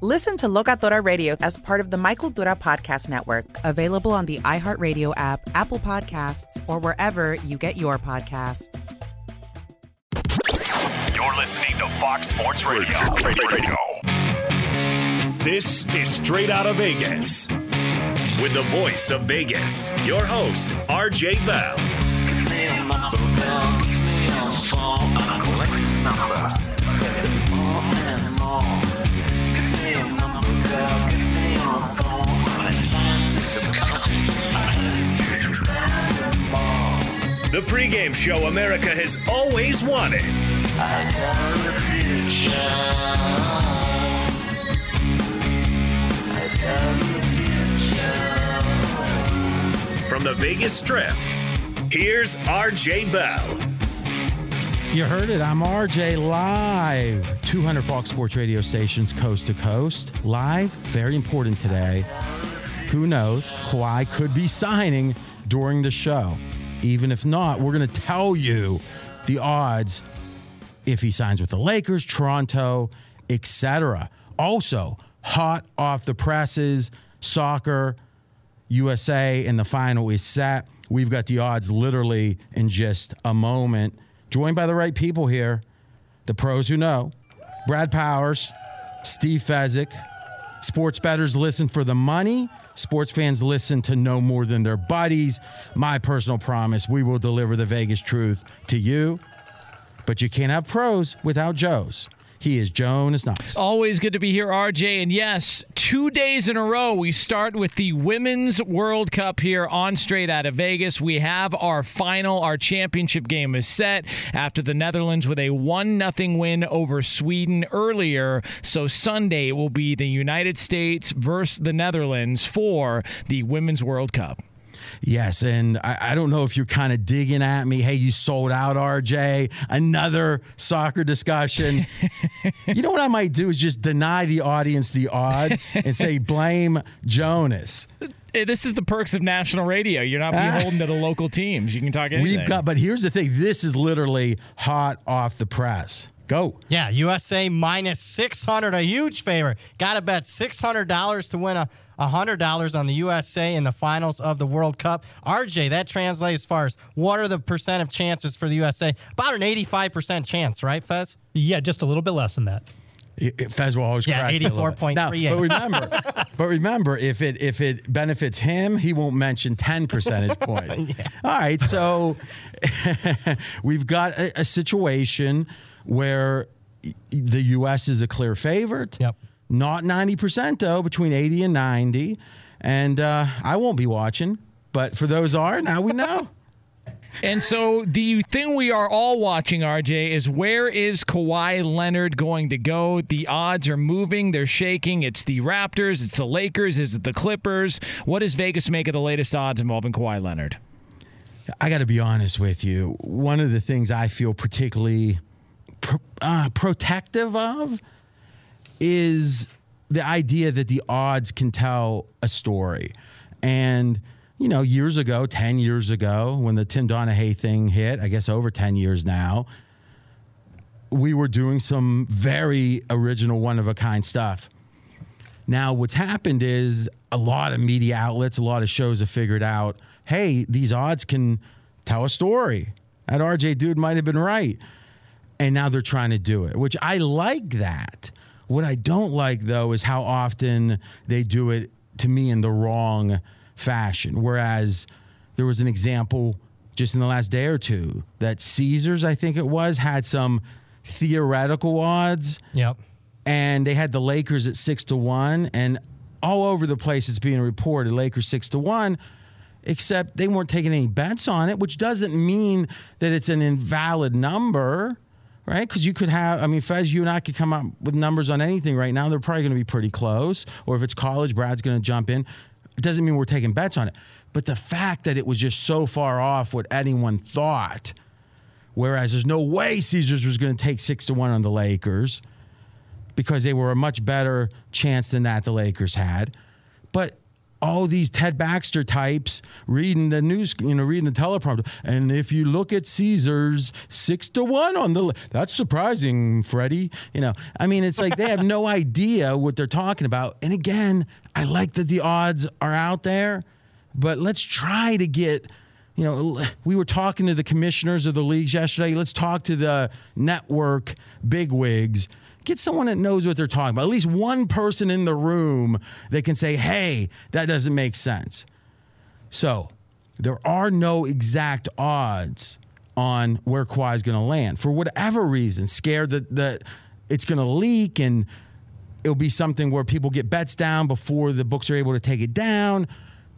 Listen to Locatora Radio as part of the My Cultura Podcast Network, available on the iHeartRadio app, Apple Podcasts, or wherever you get your podcasts. You're listening to Fox Sports Radio. Radio. This is Straight Out of Vegas. With the voice of Vegas, your host, RJ Bell. The pregame show America has always wanted. From the Vegas Strip, here's RJ Bell. You heard it. I'm RJ live. 200 Fox Sports radio stations coast to coast. Live, very important today. Who knows? Kawhi could be signing during the show. Even if not, we're going to tell you the odds if he signs with the Lakers, Toronto, etc. Also, hot off the presses, soccer, USA, and the final is set. We've got the odds literally in just a moment. Joined by the right people here, the pros who know. Brad Powers, Steve Fezzik. Sports bettors listen for the money. Sports fans listen to no more than their buddies. My personal promise we will deliver the Vegas truth to you. But you can't have pros without Joes. He is Jonas Knox. Always good to be here, RJ. And yes, two days in a row, we start with the Women's World Cup here on Straight Out of Vegas. We have our final, our championship game is set after the Netherlands with a 1 0 win over Sweden earlier. So Sunday will be the United States versus the Netherlands for the Women's World Cup. Yes, and I, I don't know if you're kind of digging at me. Hey, you sold out, RJ. Another soccer discussion. you know what I might do is just deny the audience the odds and say blame Jonas. This is the perks of national radio. You're not beholden to the local teams. You can talk anything. We've got, but here's the thing: this is literally hot off the press. Go. Yeah, USA minus 600, a huge favor. Got to bet $600 to win a $100 on the USA in the finals of the World Cup. RJ, that translates as far as what are the percent of chances for the USA? About an 85% chance, right, Fez? Yeah, just a little bit less than that. Fez will always yeah, eighty four point three. But remember, but remember, if it if it benefits him, he won't mention ten percentage point. yeah. All right, so we've got a, a situation where the U.S. is a clear favorite. Yep. Not 90%, though, between 80 and 90. And uh, I won't be watching, but for those are, now we know. And so the thing we are all watching, RJ, is where is Kawhi Leonard going to go? The odds are moving, they're shaking. It's the Raptors, it's the Lakers, is it the Clippers? What does Vegas make of the latest odds involving Kawhi Leonard? I got to be honest with you. One of the things I feel particularly pro- uh, protective of is the idea that the odds can tell a story. And, you know, years ago, 10 years ago, when the Tim Donaghy thing hit, I guess over 10 years now, we were doing some very original, one of a kind stuff. Now, what's happened is a lot of media outlets, a lot of shows have figured out hey, these odds can tell a story. That RJ dude might have been right. And now they're trying to do it, which I like that. What I don't like, though, is how often they do it to me in the wrong fashion. Whereas there was an example just in the last day or two that Caesars, I think it was, had some theoretical odds. Yep. And they had the Lakers at six to one, and all over the place it's being reported Lakers six to one, except they weren't taking any bets on it, which doesn't mean that it's an invalid number, right? Because you could have, I mean, Fez, you and I could come up with numbers on anything right now. They're probably going to be pretty close. Or if it's college, Brad's going to jump in. It doesn't mean we're taking bets on it. But the fact that it was just so far off what anyone thought, whereas there's no way Caesars was going to take six to one on the Lakers because they were a much better chance than that the Lakers had. But all these Ted Baxter types reading the news, you know, reading the teleprompter. And if you look at Caesars, six to one on the, that's surprising, Freddie. You know, I mean, it's like they have no idea what they're talking about. And again, I like that the odds are out there, but let's try to get. You know, we were talking to the commissioners of the leagues yesterday. Let's talk to the network bigwigs get someone that knows what they're talking about. At least one person in the room that can say, hey, that doesn't make sense. So there are no exact odds on where Kawhi is going to land for whatever reason, scared that, that it's going to leak and it'll be something where people get bets down before the books are able to take it down.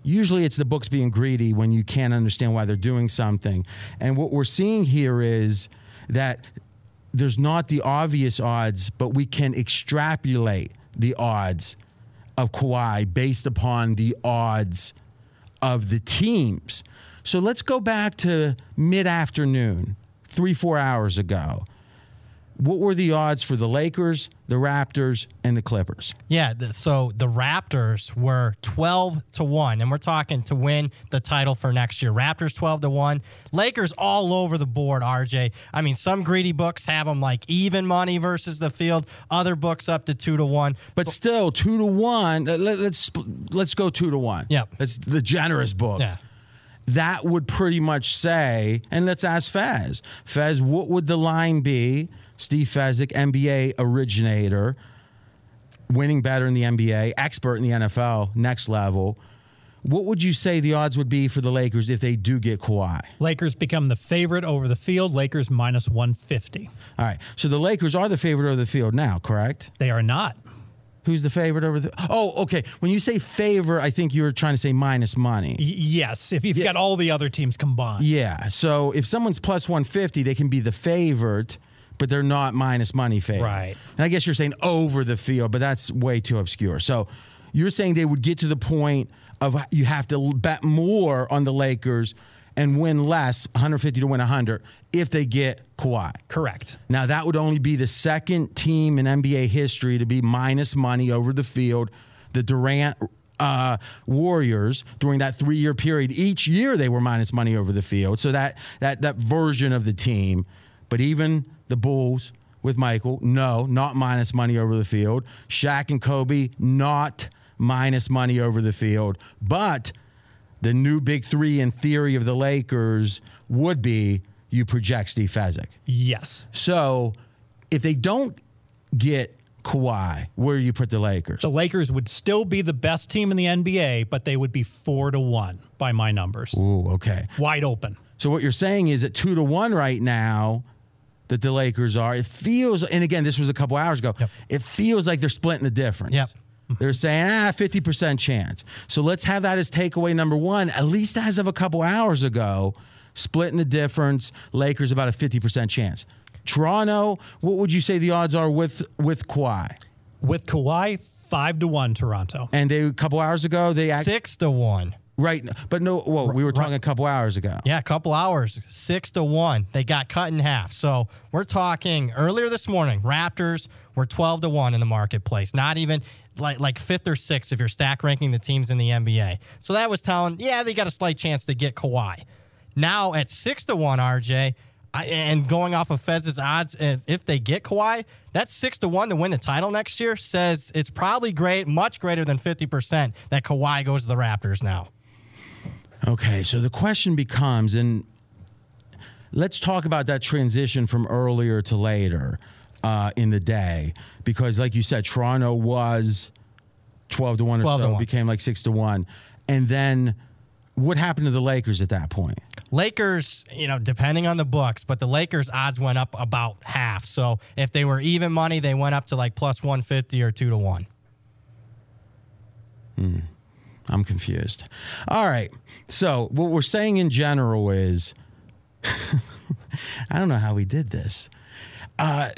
Usually it's the books being greedy when you can't understand why they're doing something. And what we're seeing here is that there's not the obvious odds, but we can extrapolate the odds of Kawhi based upon the odds of the teams. So let's go back to mid afternoon, three, four hours ago. What were the odds for the Lakers, the Raptors, and the Clippers? Yeah, so the Raptors were 12 to 1, and we're talking to win the title for next year. Raptors 12 to 1. Lakers all over the board, RJ. I mean, some greedy books have them like even money versus the field, other books up to 2 to 1. But still, 2 to 1, let's let's go 2 to 1. Yep. That's the generous books. Yeah that would pretty much say, and let's ask Fez. Fez, what would the line be Steve Fezzik, NBA originator, winning better in the NBA, expert in the NFL, next level. What would you say the odds would be for the Lakers if they do get Kawhi? Lakers become the favorite over the field. Lakers minus 150. All right. So the Lakers are the favorite over the field now, correct? They are not. Who's the favorite over the? Oh, okay. When you say favor, I think you were trying to say minus money. Y- yes, if you've yeah. got all the other teams combined. Yeah. So if someone's plus 150, they can be the favorite but they're not minus money favorite. Right. And I guess you're saying over the field, but that's way too obscure. So you're saying they would get to the point of you have to bet more on the Lakers and win less, 150 to win 100, if they get Kawhi. Correct. Now, that would only be the second team in NBA history to be minus money over the field. The Durant uh, Warriors during that three year period, each year they were minus money over the field. So that, that, that version of the team. But even the Bulls with Michael. No, not minus money over the field. Shaq and Kobe, not minus money over the field. But the new big three in theory of the Lakers would be you project Steve Fezzik. Yes. So if they don't get Kawhi, where do you put the Lakers? The Lakers would still be the best team in the NBA, but they would be four to one by my numbers. Ooh, okay. Wide open. So what you're saying is at two to one right now, that the Lakers are. It feels, and again, this was a couple hours ago. Yep. It feels like they're splitting the difference. Yep. They're saying, ah, 50% chance. So let's have that as takeaway number one, at least as of a couple hours ago. splitting the difference. Lakers about a 50% chance. Toronto, what would you say the odds are with with Kawhi? With Kawhi, five to one Toronto. And they a couple hours ago they act, Six to one. Right, but no. Well, we were talking a couple hours ago. Yeah, a couple hours, six to one. They got cut in half. So we're talking earlier this morning. Raptors were twelve to one in the marketplace. Not even like like fifth or sixth if you're stack ranking the teams in the NBA. So that was telling, yeah, they got a slight chance to get Kawhi. Now at six to one, RJ, I, and going off of Fez's odds, if, they get Kawhi, that's six to one to win the title next year. Says it's probably great, much greater than fifty percent that Kawhi goes to the Raptors now. Okay, so the question becomes, and let's talk about that transition from earlier to later uh, in the day, because like you said, Toronto was twelve to one or 12 to so, 1. became like six to one, and then what happened to the Lakers at that point? Lakers, you know, depending on the books, but the Lakers odds went up about half. So if they were even money, they went up to like plus 150 or 2 to 1. I'm confused. All right. So what we're saying in general is, I don't know how we did this. Uh,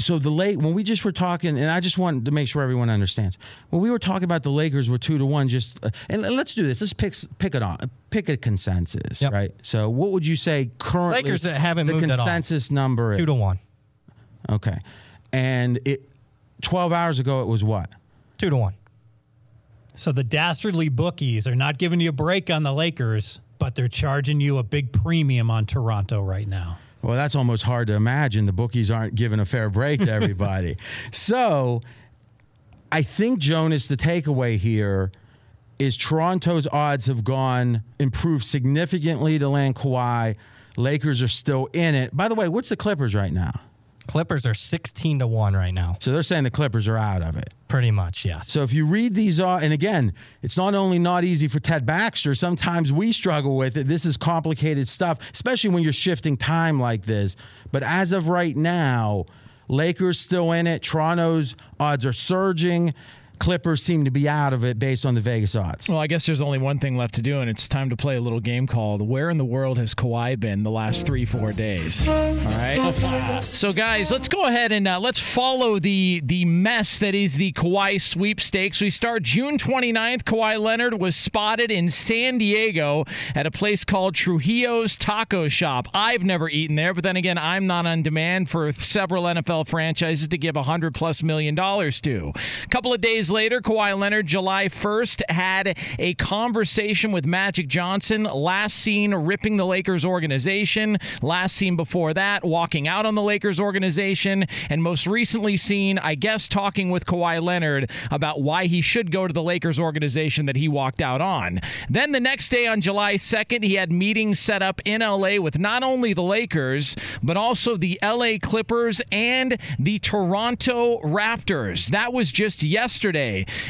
so the late when we just were talking, and I just wanted to make sure everyone understands. When we were talking about the Lakers were two to one, just uh, and let's do this. Let's pick pick it on pick a consensus, Yep. right? So what would you say currently? Lakers that haven't the moved at all. consensus number is 2 to 1. okay, and it twelve hours ago it was what? 2 to 1. So the dastardly bookies are not giving you a break on the Lakers, but they're charging you a big premium on Toronto right now. Well, that's almost hard to imagine. The bookies aren't giving a fair break to everybody. so I think, Jonas, the takeaway here is Toronto's odds have gone, improved significantly to land Kawhi. Lakers are still in it. By the way, what's the Clippers right now? Clippers are 16 to 1 right now. So they're saying the Clippers are out of it. Pretty much, yes. So if you read these, uh, and again, it's not only not easy for Ted Baxter, sometimes we struggle with it. This is complicated stuff, especially when you're shifting time like this. But as of right now, Lakers still in it. Toronto's odds are surging. Clippers seem to be out of it based on the Vegas odds. Well, I guess there's only one thing left to do, and it's time to play a little game called Where in the World Has Kawhi Been the Last Three, Four Days? All right. so, guys, let's go ahead and uh, let's follow the, the mess that is the Kawhi sweepstakes. We start June 29th. Kawhi Leonard was spotted in San Diego at a place called Trujillo's Taco Shop. I've never eaten there, but then again, I'm not on demand for several NFL franchises to give 100 plus million dollars to. A couple of days later, Kawhi Leonard, July 1st, had a conversation with Magic Johnson. Last seen ripping the Lakers organization. Last seen before that, walking out on the Lakers organization. And most recently seen, I guess, talking with Kawhi Leonard about why he should go to the Lakers organization that he walked out on. Then the next day on July 2nd, he had meetings set up in LA with not only the Lakers, but also the LA Clippers and the Toronto Raptors. That was just yesterday.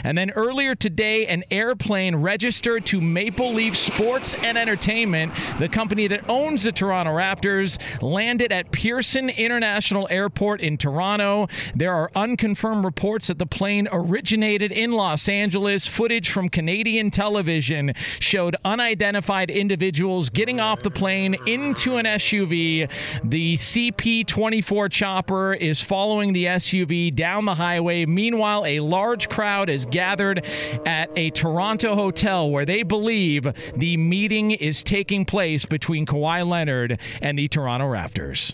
And then earlier today, an airplane registered to Maple Leaf Sports and Entertainment, the company that owns the Toronto Raptors, landed at Pearson International Airport in Toronto. There are unconfirmed reports that the plane originated in Los Angeles. Footage from Canadian television showed unidentified individuals getting off the plane into an SUV. The CP 24 chopper is following the SUV down the highway. Meanwhile, a large crowd is gathered at a Toronto hotel where they believe the meeting is taking place between Kawhi Leonard and the Toronto Raptors.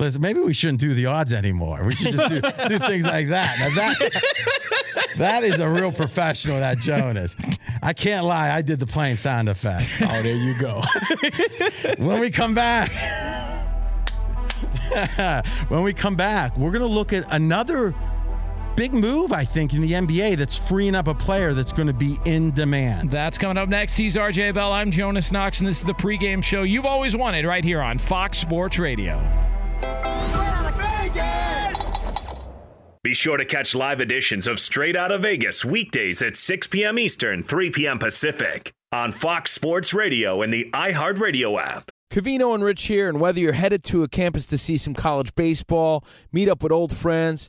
Listen, maybe we shouldn't do the odds anymore. We should just do, do things like that. Now that. That is a real professional, that Jonas. I can't lie, I did the plane sound effect. Oh, there you go. when we come back, when we come back, we're going to look at another big move, I think, in the NBA that's freeing up a player that's going to be in demand. That's coming up next. He's RJ Bell. I'm Jonas Knox, and this is the pregame show you've always wanted right here on Fox Sports Radio. Be sure to catch live editions of Straight Out of Vegas weekdays at 6 p.m. Eastern, 3 p.m. Pacific on Fox Sports Radio and the iHeartRadio app. Covino and Rich here, and whether you're headed to a campus to see some college baseball, meet up with old friends,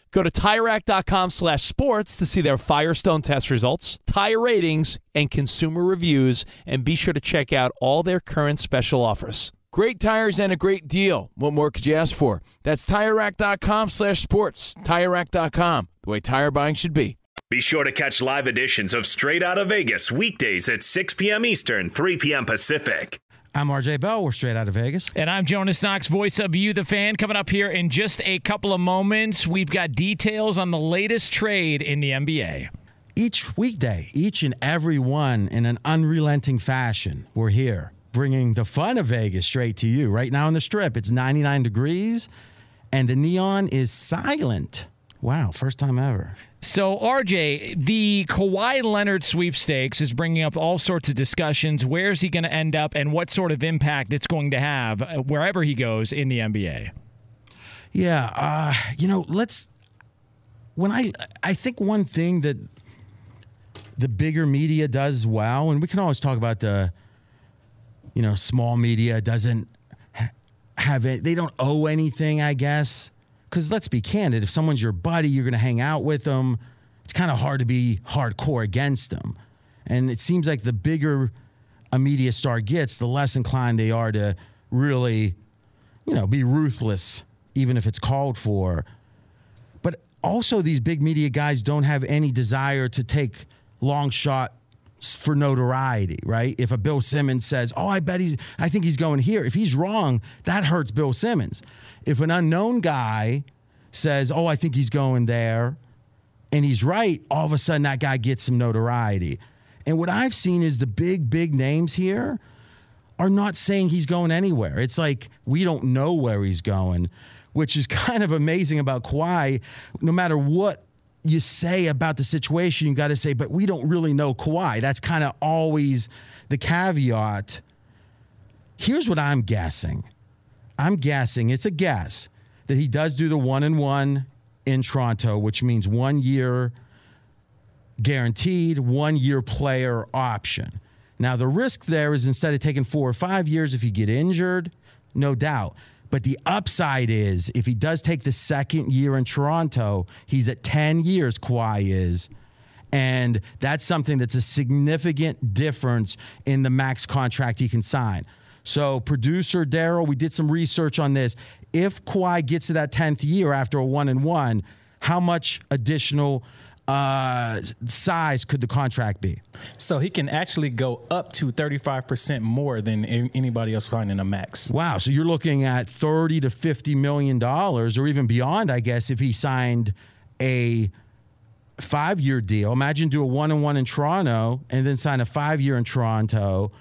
Go to TireRack.com slash sports to see their Firestone test results, tire ratings, and consumer reviews, and be sure to check out all their current special offers. Great tires and a great deal. What more could you ask for? That's TireRack.com slash sports. TireRack.com, the way tire buying should be. Be sure to catch live editions of Straight Out of Vegas weekdays at 6 p.m. Eastern, 3 p.m. Pacific. I'm RJ Bell. We're straight out of Vegas. And I'm Jonas Knox, voice of You, the fan. Coming up here in just a couple of moments, we've got details on the latest trade in the NBA. Each weekday, each and every one in an unrelenting fashion, we're here bringing the fun of Vegas straight to you. Right now on the strip, it's 99 degrees and the neon is silent. Wow, first time ever. So, RJ, the Kawhi Leonard sweepstakes is bringing up all sorts of discussions. Where's he going to end up and what sort of impact it's going to have uh, wherever he goes in the NBA? Yeah, uh, you know, let's. When I, I think one thing that the bigger media does well, and we can always talk about the, you know, small media doesn't have it. They don't owe anything, I guess because let's be candid, if someone's your buddy, you're going to hang out with them. It's kind of hard to be hardcore against them. And it seems like the bigger a media star gets, the less inclined they are to really, you know, be ruthless, even if it's called for. But also, these big media guys don't have any desire to take long shot for notoriety, right? If a Bill Simmons says, "Oh, I bet he's I think he's going here." If he's wrong, that hurts Bill Simmons. If an unknown guy says, "Oh, I think he's going there," and he's right, all of a sudden that guy gets some notoriety. And what I've seen is the big big names here are not saying he's going anywhere. It's like we don't know where he's going. which is kind of amazing about Kawhi. No matter what you say about the situation, you got to say, but we don't really know Kawhi. That's kind of always the caveat. Here's what I'm guessing. I'm guessing it's a guess that he does do the one and one in Toronto, which means one year guaranteed, one year player option. Now, the risk there is instead of taking four or five years, if you get injured, no doubt. But the upside is if he does take the second year in Toronto, he's at 10 years, Kawhi is. And that's something that's a significant difference in the max contract he can sign. So, producer Daryl, we did some research on this. If Kawhi gets to that 10th year after a one and one, how much additional uh, size could the contract be? So he can actually go up to 35% more than anybody else finding a max. Wow. So you're looking at 30 to 50 million dollars or even beyond, I guess, if he signed a five year deal. Imagine do a one and one in Toronto and then sign a five year in Toronto.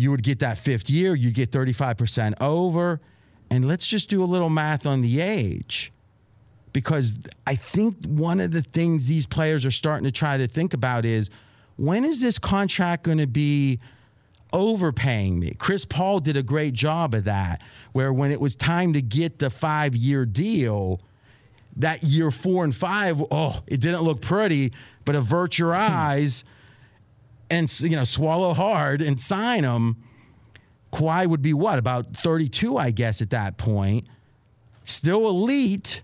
You would get that fifth year, you'd get 35% over. And let's just do a little math on the age. Because I think one of the things these players are starting to try to think about is when is this contract going to be overpaying me? Chris Paul did a great job of that, where when it was time to get the five year deal, that year four and five, oh, it didn't look pretty, but avert your hmm. eyes and you know swallow hard and sign him. Kawhi would be what about 32, I guess, at that point. Still elite,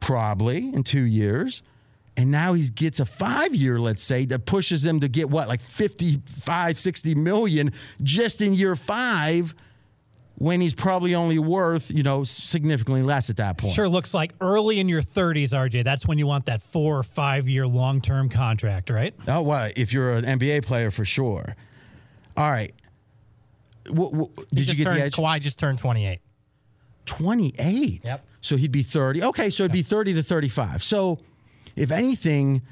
probably in two years. And now he gets a five year, let's say, that pushes him to get what, like 55, 60 million just in year five when he's probably only worth, you know, significantly less at that point. Sure looks like early in your 30s, RJ. That's when you want that four or five year long term contract, right? Oh, well, if you're an NBA player, for sure. All right. What, what, He did you just get turned, the edge? Kawhi just turned 28. 28. Yep. So he'd be 30. Okay, so it'd be 30 to 35. So if anything,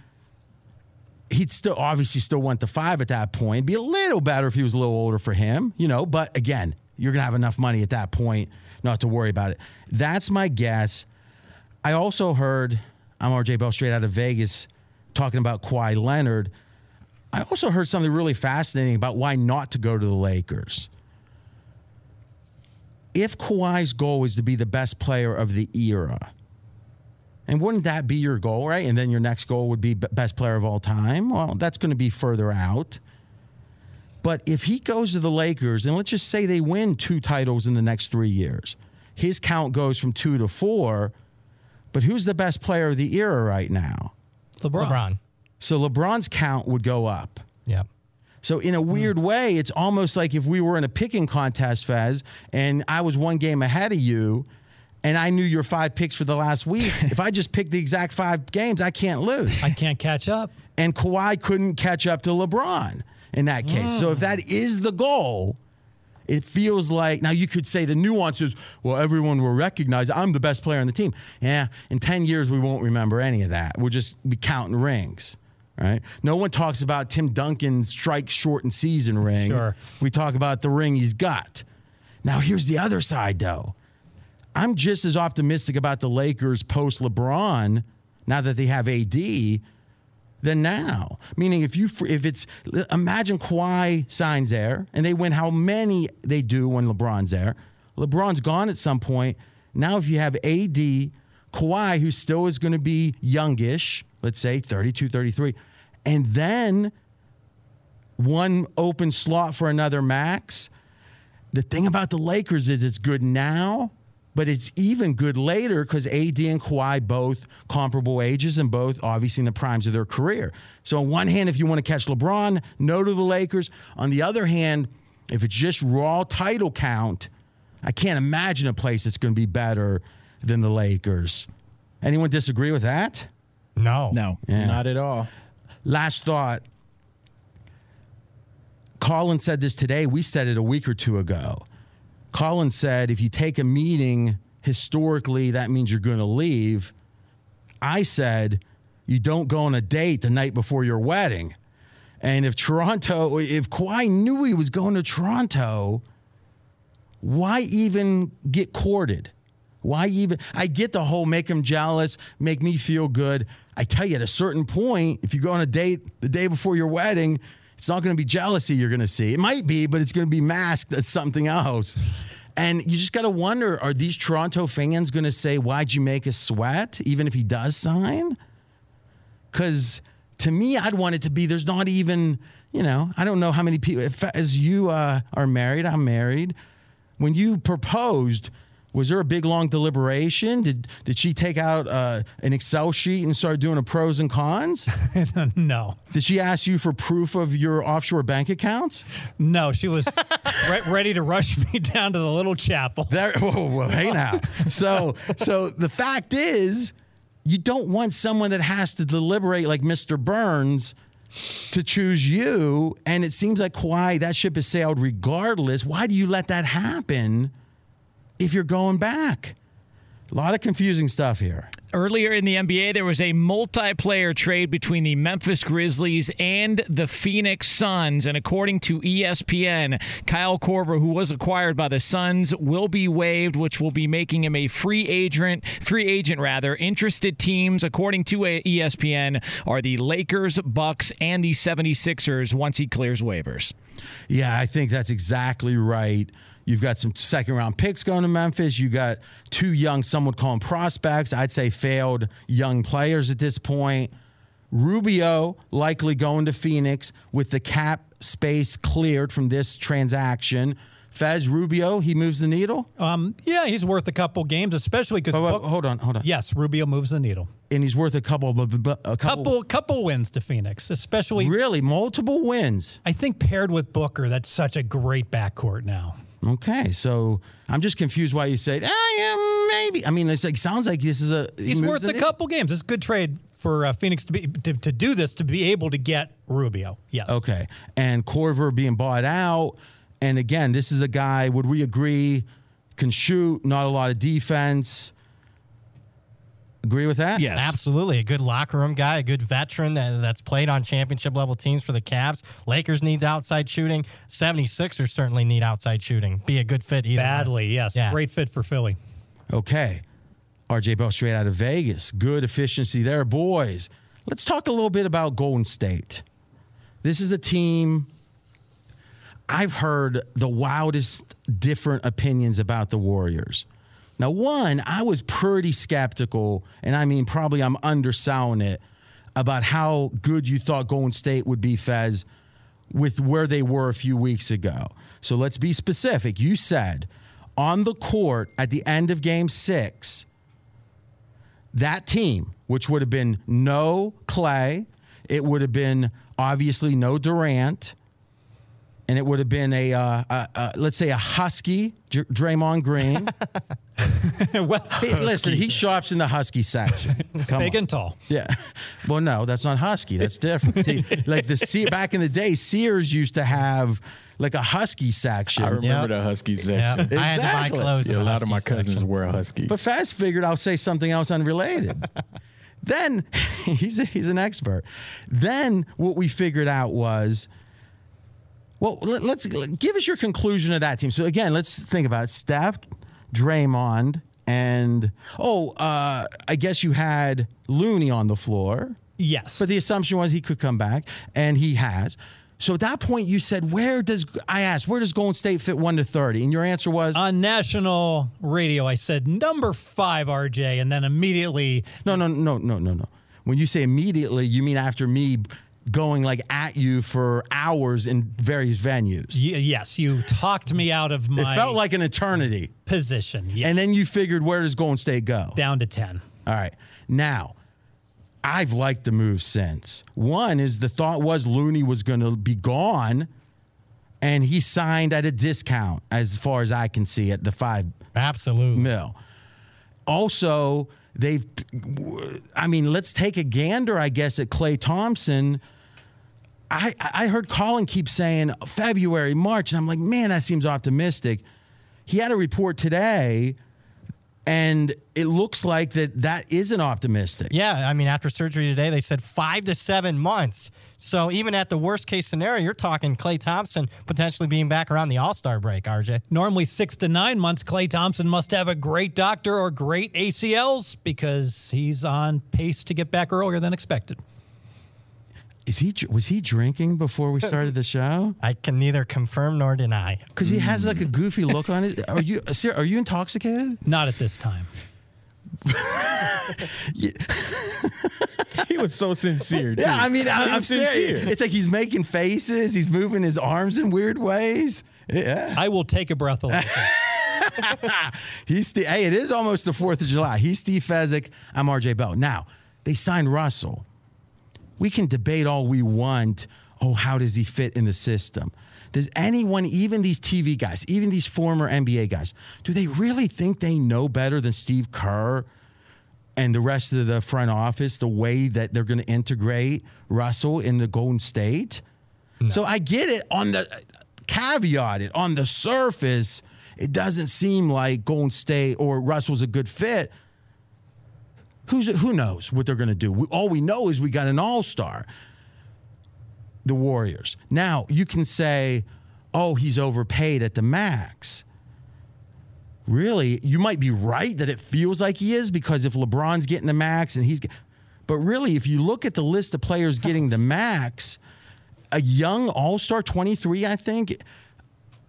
he'd still obviously still want the five at that point. It'd be a little better if he was a little older for him, you know, but again, you're going to have enough money at that point not to worry about it. That's my guess. I also heard, I'm RJ Bell straight out of Vegas talking about Kawhi Leonard. I also heard something really fascinating about why not to go to the Lakers if Kawhi's goal is to be the best player of the era, and wouldn't that be your goal, right? And then your next goal would be best player of all time. Well, that's going to be further out. But if he goes to the Lakers, and let's just say they win two titles in the next three years, his count goes from two to four. But who's the best player of the era right now? LeBron. LeBron. So LeBron's count would go up. Yeah. So in a weird hmm. way, it's almost like if we were in a picking contest, Fez, and I was one game ahead of you, and I knew your five picks for the last week. if I just picked the exact five games, I can't lose. I can't catch up. And Kawhi couldn't catch up to LeBron in that case. So if that is the goal, it feels like now you could say the nuances. Well, everyone will recognize I'm the best player on the team. Yeah, in ten years we won't remember any of that. We'll just be counting rings, right? No one talks about Tim Duncan's strike shortened season ring. Sure. We talk about the ring he's got. Now here's the other side, though. I'm just as optimistic about the Lakers post LeBron now that they have AD than now. Meaning, if you if it's imagine Kawhi signs there and they win how many they do when LeBron's there. LeBron's gone at some point. Now, if you have AD, Kawhi, who still is going to be youngish, let's say 32, 33, and then one open slot for another max. The thing about the Lakers is it's good now, but it's even good later because AD and Kawhi both comparable ages and both obviously in the primes of their career. So on one hand, if you want to catch LeBron, no to the Lakers. On the other hand, if it's just raw title count, I can't imagine a place that's going to be better than the Lakers. Anyone disagree with that? No. No. Yeah. Not at all. Last thought. Colin said this today. We said it a week or two ago. Colin said if you take a meeting historically, that means you're going to leave. I said you don't go on a date the night before your wedding. And if Toronto, if Kawhi knew he was going to Toronto, why even get courted? Why even? I get the whole make him jealous, make me feel good. I tell you, at a certain point, if you go on a date the day before your wedding, it's not going to be jealousy you're going to see. It might be, but it's going to be masked as something else. And you just got to wonder are these Toronto fans going to say, Why'd you make us sweat, even if he does sign? Because to me, I'd want it to be there's not even, you know, I don't know how many people, if, as you uh, are married, I'm married. When you proposed, was there a big long deliberation? Did did she take out uh, an Excel sheet and start doing a pros and cons? no. Did she ask you for proof of your offshore bank accounts? No, she was re- ready to rush me down to the little chapel. There, whoa, whoa, hey now. So so the fact is, you don't want someone that has to deliberate like Mr. Burns to choose you. And it seems like Kawhi, that ship has sailed regardless. Why do you let that happen if you're going back? A lot of confusing stuff here. Earlier in the NBA, there was a multiplayer trade between the Memphis Grizzlies and the Phoenix Suns. And according to ESPN, Kyle Korver, who was acquired by the Suns, will be waived, which will be making him a free agent. Free agent, rather. Interested teams, according to ESPN, are the Lakers, Bucks, and the 76ers once he clears waivers. Yeah, I think that's exactly right. You've got some second round picks going to Memphis. You got two young, some would call them prospects. I'd say failed young players at this point. Rubio likely going to Phoenix with the cap space cleared from this transaction. Fez Rubio, he moves the needle. Um, yeah, he's worth a couple games, especially because. Oh, wait, hold on, hold on. Yes, Rubio moves the needle. And he's worth a couple a couple, Couple couple wins to Phoenix, especially really multiple wins. I think paired with Booker, that's such a great backcourt now. Okay, so I'm just confused why you said, I am maybe. I mean, it's like sounds like this is a he He's worth a couple games. It's a good trade for uh, Phoenix to be to, to do this to be able to get Rubio. Yes. Okay. And Korver being bought out. And again, this is a guy, would we agree, can shoot, not a lot of defense. Agree with that? Yes. Absolutely. A good locker room guy, a good veteran that, that's played on championship level teams for the Cavs. Lakers needs outside shooting. 76ers certainly need outside shooting. Be a good fit either. way. Badly, yes. Yeah. Great fit for Philly. Okay. RJ Bell straight out of Vegas. Good efficiency there, boys. Let's talk a little bit about Golden State. This is a team I've heard the wildest different opinions about the Warriors. Now, one, I was pretty skeptical, and I mean, probably I'm underselling it about how good you thought Golden State would be, Fez, with where they were a few weeks ago. So let's be specific. You said on the court at the end of game six, that team, which would have been no Klay, it would have been obviously no Durant, and it would have been a, uh, a, let's say a husky Draymond Green. well, Hey, listen, he shops in the husky section. Come big on. and tall. Yeah. Well, no, that's not husky. That's different. See, like the Se- back in the day, Sears used to have like a husky section. I remember Yep. the husky Yeah. section. I had to buy clothes. Yeah, a the lot of my cousins section. wear a husky. But Fast figured I'll say something else unrelated. then he's a, he's an expert. Then what we figured out was, well, let, let's give us your conclusion of that team. So again, let's think about it. Steph, Draymond, and oh, uh, I guess you had Looney on the floor. Yes. But the assumption was he could come back, and he has. So at that point, you said, "Where does I asked where does Golden State fit one to 30? And your answer was on national radio, I said number five, RJ, and then immediately no, no, no, no, no, no. When you say immediately, you mean after me going like at you for hours in various venues. y- yes, you talked me out of my It felt like an eternity. position. Yeah, And then you figured, where does Golden State go? down to ten. All right. Now, I've liked the move since. One is the thought was Looney was going to be gone, and he signed at a discount, as far as I can see, at the five Absolutely. mil. Also, they've, I mean, let's take a gander, I guess, at Klay Thompson. I, I heard Colin keep saying February, March, and I'm like, man, that seems optimistic. He had a report today And it looks like that that isn't optimistic. Yeah, I mean, after surgery today, they said five to seven months. So even at the worst case scenario, you're talking Klay Thompson potentially being back around the All Star break. RJ. Normally six to nine months. Klay Thompson must have a great doctor or great ACLs because he's on pace to get back earlier than expected. Is he was he drinking before we started the show? I can neither confirm nor deny. Because he has like a goofy look on it. Are you Sarah, are you intoxicated? Not at this time. he was so sincere. Too. Yeah, I mean, I, I'm sincere. serious. It's like he's making faces. He's moving his arms in weird ways. Yeah. I will take a breath away. He's Steve, hey, it is almost the Fourth of July. He's Steve Fezzik. I'm RJ Bell. Now they signed Russell. We can debate all we want. Oh, how does he fit in the system? Does anyone, even these TV guys, even these former NBA guys, do they really think they know better than Steve Kerr and the rest of the front office the way that they're going to integrate Russell in the Golden State? So I get it on the caveat it on the surface. It doesn't seem like Golden State or Russell's a good fit. Who's who knows what they're going to do? We, all we know is we got an All Star. The Warriors. Now you can say, "Oh, he's overpaid at the max." Really, you might be right that it feels like he is because if LeBron's getting the max and he's, but really, if you look at the list of players getting the max, a young All Star, twenty three, I think,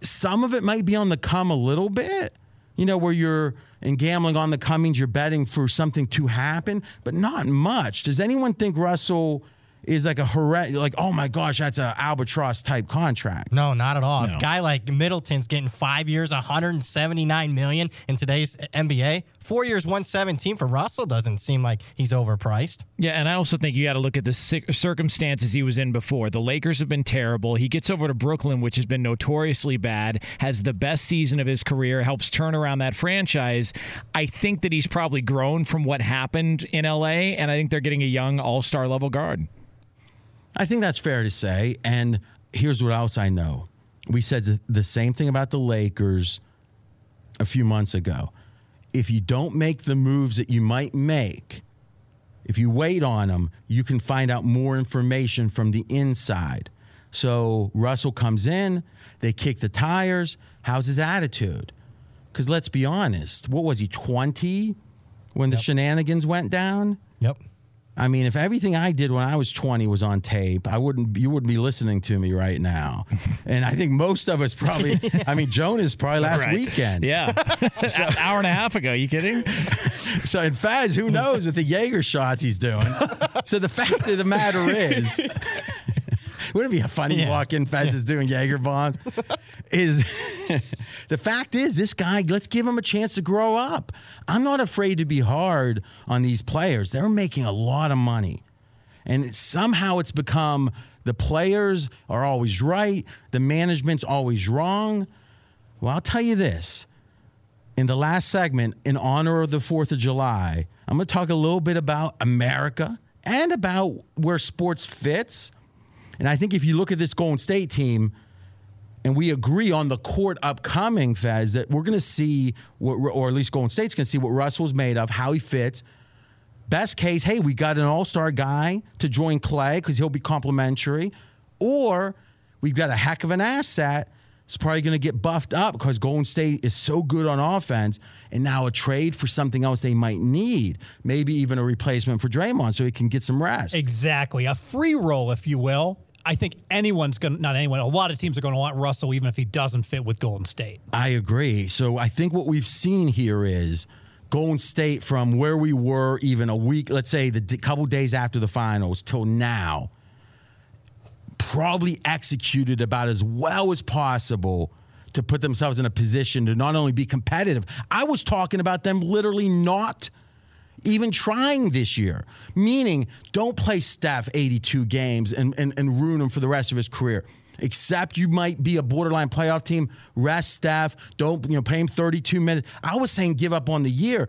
some of it might be on the come a little bit. You know, where you're in gambling on the comings, you're betting for something to happen, but not much. Does anyone think Russell is like a horrendous, like, oh my gosh, that's an albatross type contract? No, not at all. No. A guy like Middleton's getting five years, 179 million in today's NBA. Four years, 117 for Russell doesn't seem like he's overpriced. Yeah, and I also think you got to look at the circumstances he was in before. The Lakers have been terrible. He gets over to Brooklyn, which has been notoriously bad, has the best season of his career, helps turn around that franchise. I think that he's probably grown from what happened in LA, and I think they're getting a young all star level guard. I think that's fair to say. And here's what else I know. We said the- same thing about the Lakers a few months ago. If you don't make the moves that you might make, if you wait on them, you can find out more information from the inside. So Russell comes in, they kick the tires. How's his attitude? Because let's be honest, what was he, 20 when the shenanigans went down? Yep. I mean, if everything I did when I was 20 was on tape, I wouldn't you wouldn't be listening to me right now. and I think most of us probably I mean Jonas probably last Right. weekend. Yeah. An hour and a half ago. You kidding? So in Fez, who knows with the Jaeger shots he's doing. so the fact of the matter is wouldn't it be a funny you walk in Fez is doing Jaeger bombs? Is the fact is this guy, let's give him a chance to grow up. I'm not afraid to be hard on these players. They're making a lot of money. And somehow it's become the players are always right, the management's always wrong. Well, I'll tell you this. In the last segment, in honor of the 4th of July, I'm going to talk a little bit about America and about where sports fits. And I think if you look at this Golden State team, and we agree on the court upcoming, Fez, that we're going to see, what, or at least Golden State's going to see what Russell's made of, how he fits. Best case, hey, we got an all star guy to join Klay because he'll be complimentary. Or we've got a heck of an asset. It's probably going to get buffed up because Golden State is so good on offense. And now a trade for something else they might need. Maybe even a replacement for Draymond so he can get some rest. Exactly. A free roll, if you will. I think anyone's going to, not anyone, a lot of teams are going to want Russell even if he doesn't fit with Golden State. I agree. So I think what we've seen here is Golden State from where we were even a week, let's say the couple days after the finals till now, probably executed about as well as possible to put themselves in a position to not only be competitive. I was talking about them literally not even trying this year, meaning don't play Steph 82 games and, and, and ruin him for the rest of his career. Except you might be a borderline playoff team, rest Steph, don't you know pay him 32 minutes. I was saying give up on the year.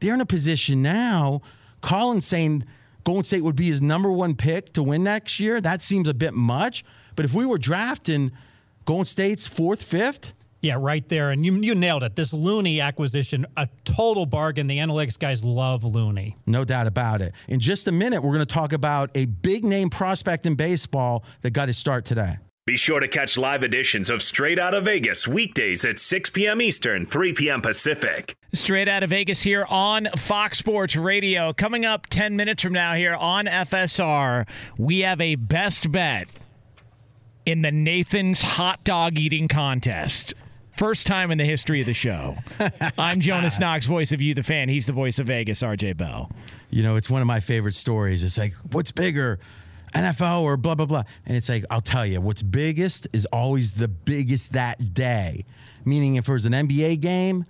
They're in a position now. Colin's saying Golden State would be his number one pick to win next year. That seems a bit much. But if we were drafting Golden State's fourth, fifth, Yeah, right there. And you, you nailed it. This Looney acquisition, a total bargain. The analytics guys love Looney. No doubt about it. In just a minute, we're going to talk about a big name prospect in baseball that got his start today. Be sure to catch live editions of Straight Out of Vegas weekdays at 6 p.m. Eastern, 3 p.m. Pacific. Straight out of Vegas here on Fox Sports Radio. Coming up 10 minutes from now here on FSR, we have a best bet in the Nathan's hot dog eating contest. First time in the history of the show. I'm Jonas Knox, voice of you, the fan. He's the voice of Vegas, RJ Bell. You know, it's one of my favorite stories. It's like, what's bigger, NFL or blah, blah, blah. And it's like, I'll tell you, what's biggest is always the biggest that day. Meaning, if it was an NBA game,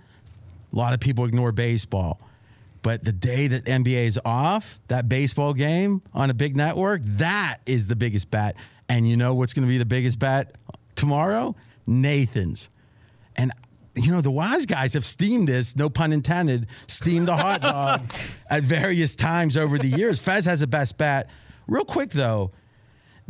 a lot of people ignore baseball. But the day that NBA is off, that baseball game on a big network, that is the biggest bet. And you know what's going to be the biggest bet tomorrow? Nathan's. And you know, the wise guys have steamed this, no pun intended, steamed the hot dog at various times over the years. Fez has the best bat. Real quick though,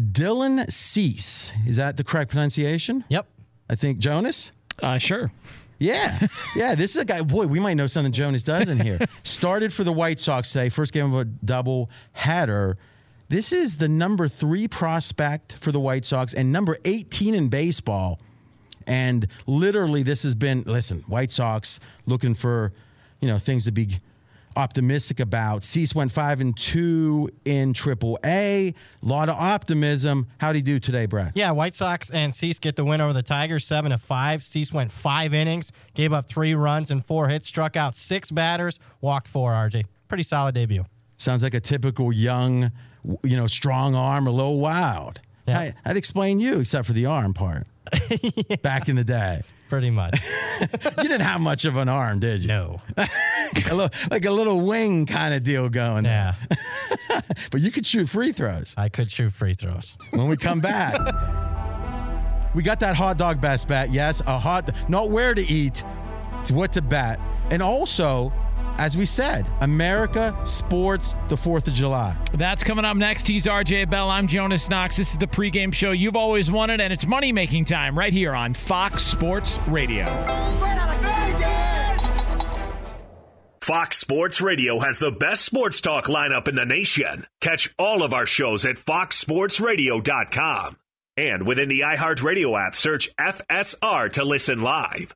Dylan Cease. Is that the correct pronunciation? Yep. I think Jonas? Uh, sure. Yeah. Yeah. This is a guy, boy, we might know something Jonas does in here. Started for the White Sox today, first game of a double header. This is the number three prospect for the White Sox and number 18 in baseball. And literally, this has been listen, White Sox looking for, you know, things to be optimistic about. Cease went five and two in Triple A. A lot of optimism. How'd he do today, Brad? Yeah, White Sox and Cease get the win over the Tigers, seven to five. Cease went five innings, gave up three runs and four hits, struck out six batters, walked four. RJ, pretty solid debut. Sounds like a typical young, you know, strong arm, a little wild. Yeah. I, I'd explain you, except for the arm part. Back in the day, Pretty much. you didn't have much of an arm, did you? No. a little, like a little wing kind of deal going. Yeah, But you could shoot free throws. I could shoot free throws. when we come back. we got that hot dog best bet. Yes, a hot, not where to eat, it's what to bet. And also, as we said, America sports the 4th of July. That's coming up next. He's RJ Bell. I'm Jonas Knox. This is the pregame show you've always wanted, and it's money making time right here on Fox Sports Radio. Fox Sports Radio has the best sports talk lineup in the nation. Catch all of our shows at foxsportsradio.com. And within the iHeartRadio app, search FSR to listen live.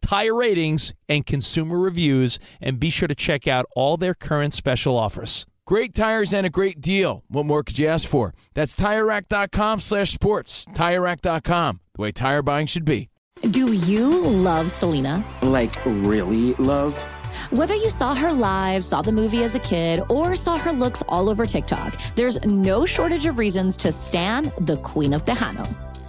tire ratings, and consumer reviews, and be sure to check out all their current special offers. Great tires and a great deal. What more could you ask for? That's TireRack.com slash sports. TireRack.com, the way tire buying should be. Do you love Selena? Like, really love? Whether you saw her live, saw the movie as a kid, or saw her looks all over TikTok, there's no shortage of reasons to stan the Queen of Tejano.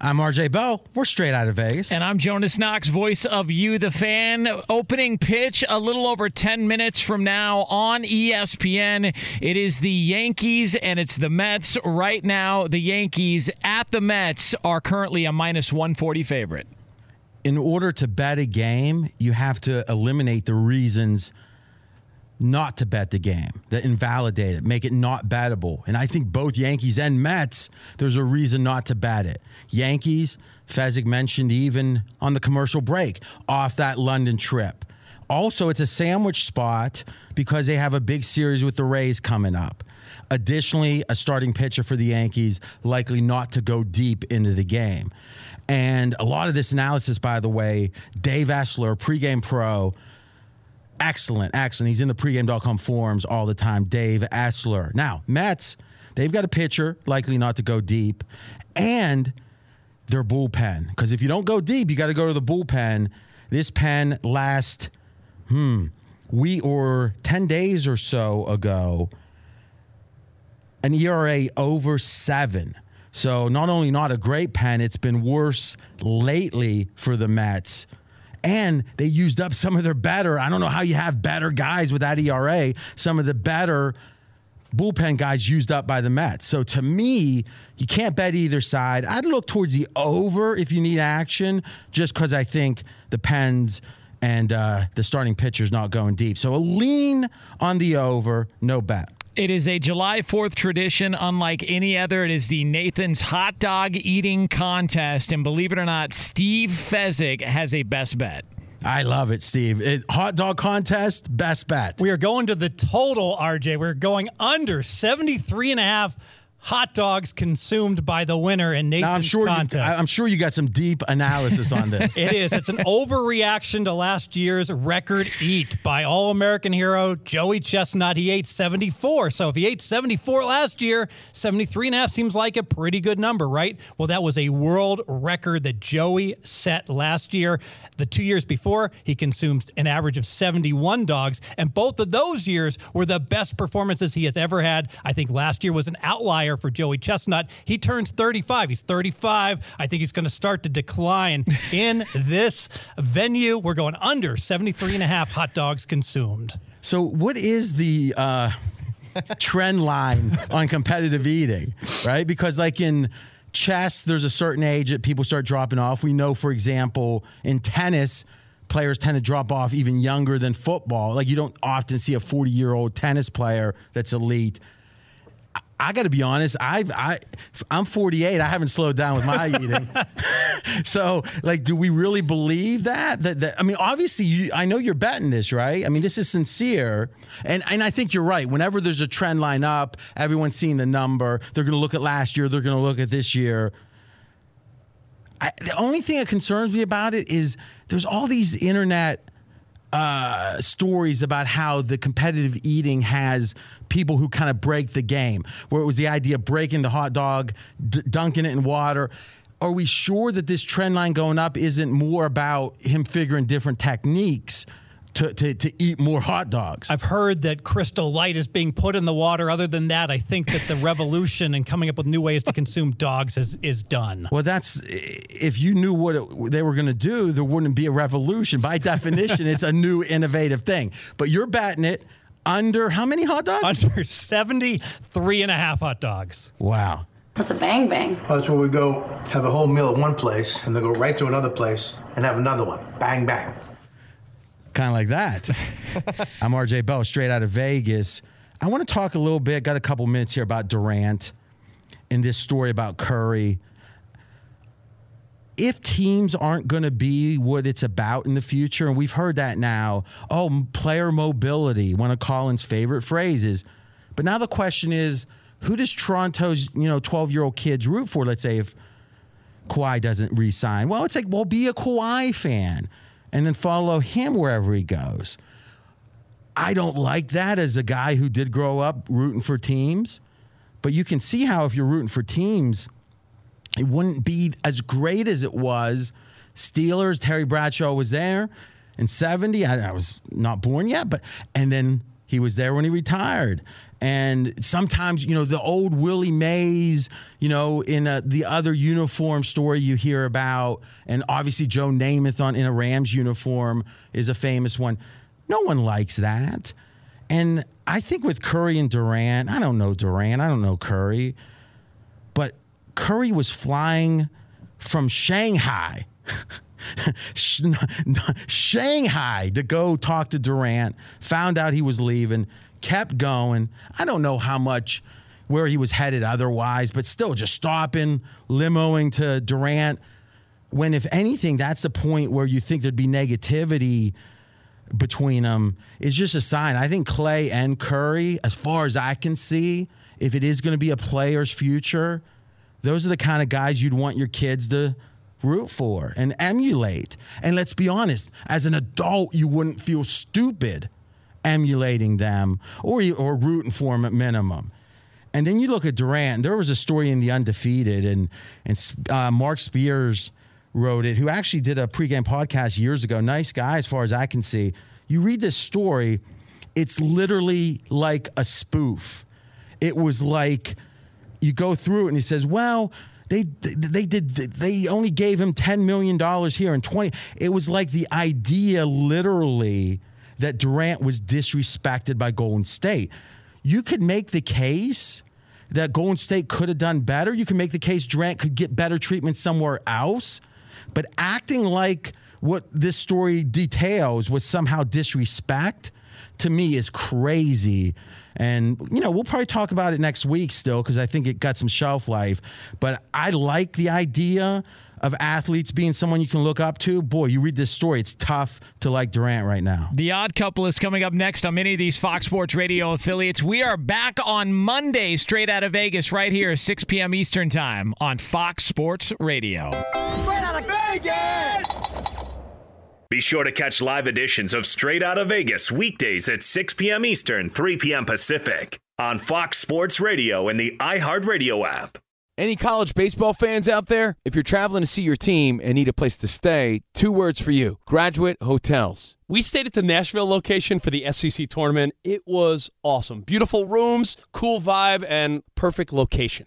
I'm RJ Bell. We're straight out of Vegas. And I'm Jonas Knox, voice of You, the fan. Opening pitch a little over 10 minutes from now on ESPN. It is the Yankees and it's the Mets. Right now, the Yankees at the Mets are currently a minus 140 favorite. In order to bet a game, you have to eliminate the reasons not to bet the game, that invalidate it, make it not bettable. And I think both Yankees and Mets, there's a reason not to bet it. Yankees, Fezzik mentioned even on the commercial break, off that London trip. Also, it's a sandwich spot because they have a big series with the Rays coming up. Additionally, a starting pitcher for the Yankees likely not to go deep into the game. And a lot of this analysis, by the way, Dave Essler, pregame pro, excellent, excellent. He's in the pregame.com forums all the time. Dave Essler. Now, Mets, they've got a pitcher, likely not to go deep, and their bullpen. Because if you don't go deep, you got to go to the bullpen. This pen last, hmm, we or 10 days or so ago, an ERA over seven. So not only not a great pen, it's been worse lately for the Mets. And they used up some of their better. I don't know how you have better guys with that ERA. Some of the better bullpen guys used up by the Mets. So to me, you can't bet either side. I'd look towards the over if you need action, just because I think the Pens and uh, the starting pitcher's not going deep. So a lean on the over, no bet. It is a July 4th tradition unlike any other. It is the Nathan's Hot Dog Eating Contest. And believe it or not, Steve Fezzik has a best bet. I love it, Steve. It, hot dog contest, best bet. We are going to the total, RJ. We're going under 73 and a half hot dogs consumed by the winner in Nathan's Now, I'm sure contest. you I'm sure you got some deep analysis on this. It is. It's an overreaction to last year's record eat by All American hero Joey Chestnut. He ate 74. So if he ate 74 last year, 73 and a half seems like a pretty good number, right? Well, that was a world record that Joey set last year. The two years before, he consumed an average of 71 dogs. And both of those years were the best performances he has ever had. I think last year was an outlier for Joey Chestnut. He turns 35. He's 35. I think he's going to start to decline in this venue. We're going under 73 and a half hot dogs consumed. So, what is the uh, trend line on competitive eating, right? Because, like in chess, there's a certain age that people start dropping off. We know, for example, in tennis, players tend to drop off even younger than football. Like, you don't often see a 40 year old tennis player that's elite. I got to be honest. I've I I'm 48. I haven't slowed down with my eating. so, like, do we really believe that? That, that I mean, obviously, you, I know you're betting this, right? I mean, this is sincere, and and I think you're right. Whenever there's a trend line up, everyone's seeing the number. They're going to look at last year. They're going to look at this year. I, the only thing that concerns me about it is there's all these internet uh, stories about how the competitive eating has people who kind of break the game, where it was the idea of breaking the hot dog, d- dunking it in water. Are we sure that this trend line going up isn't more about him figuring different techniques to, to, to eat more hot dogs? I've heard that crystal light is being put in the water. Other than that, I think that the revolution and coming up with new ways to consume dogs is, is done. Well, that's if you knew what it, they were going to do, there wouldn't be a revolution. By definition, it's a new innovative thing. But you're batting it under how many hot dogs? Under 73 and a half hot dogs. Wow. That's a bang bang? Well, that's where we go have a whole meal at one place and then go right to another place and have another one. Bang, bang. Kind of like that. I'm RJ Bell, straight out of Vegas. I want to talk a little bit, got a couple minutes here about Durant and this story about Curry. If teams aren't going to be what it's about in the future, and we've heard that now, oh, player mobility, one of Colin's favorite phrases. But now the question is, who does Toronto's you know 12 year old kids root for? Let's say if Kawhi doesn't re-sign, well, it's like, well, be a Kawhi fan, and then follow him wherever he goes. I don't like that as a guy who did grow up rooting for teams, but you can see how if you're rooting for teams it wouldn't be as great as it was. Steelers, Terry Bradshaw was there in 70. I, I, was not born yet, but, and then he was there when he retired. And sometimes, you know, the old Willie Mays, you know, in a, the other uniform story you hear about, and obviously Joe Namath on in a Rams uniform is a famous one. No one likes that. And I think with Curry and Durant, I don't know Durant, I don't know Curry, Curry was flying from Shanghai. Shanghai to go talk to Durant, found out he was leaving, kept going. I don't know how much where he was headed otherwise, but still just stopping, limoing to Durant. When, if anything, that's the point where you think there'd be negativity between them, is just a sign. I think Klay and Curry, as far as I can see, if it is going to be a player's future, those are the kind of guys you'd want your kids to root for and emulate. And let's be honest, as an adult, you wouldn't feel stupid emulating them or, or rooting for them at minimum. And then you look at Durant. There was a story in the Undefeated, and and uh, Marc Spears wrote it, who actually did a pregame podcast years ago. Nice guy, as far as I can see. You read this story, it's literally like a spoof. It was like you go through it and he says, well, they they did they only gave him 10 million dollars here and 20 it was like the idea literally that Durant was disrespected by Golden State. You could make the case that Golden State could have done better. You can make the case Durant could get better treatment somewhere else. But acting like what this story details was somehow disrespect to me is crazy and, you know, we'll probably talk about it next week still because I think it got some shelf life. But I like the idea of athletes being someone you can look up to. Boy, you read this story, it's tough to like Durant right now. The Odd Couple is coming up next on many of these Fox Sports Radio affiliates. We are back on Monday, straight out of Vegas, right here, 6 p.m. Eastern Time on Fox Sports Radio. Straight out of Vegas! Be sure to catch live editions of Straight Out of Vegas weekdays at 6 p.m. Eastern, 3 p.m. Pacific on Fox Sports Radio and the iHeartRadio app. Any college baseball fans out there? If you're traveling to see your team and need a place to stay, two words for you graduate hotels. We stayed at the Nashville location for the SEC tournament. It was awesome. Beautiful rooms, cool vibe, and perfect location.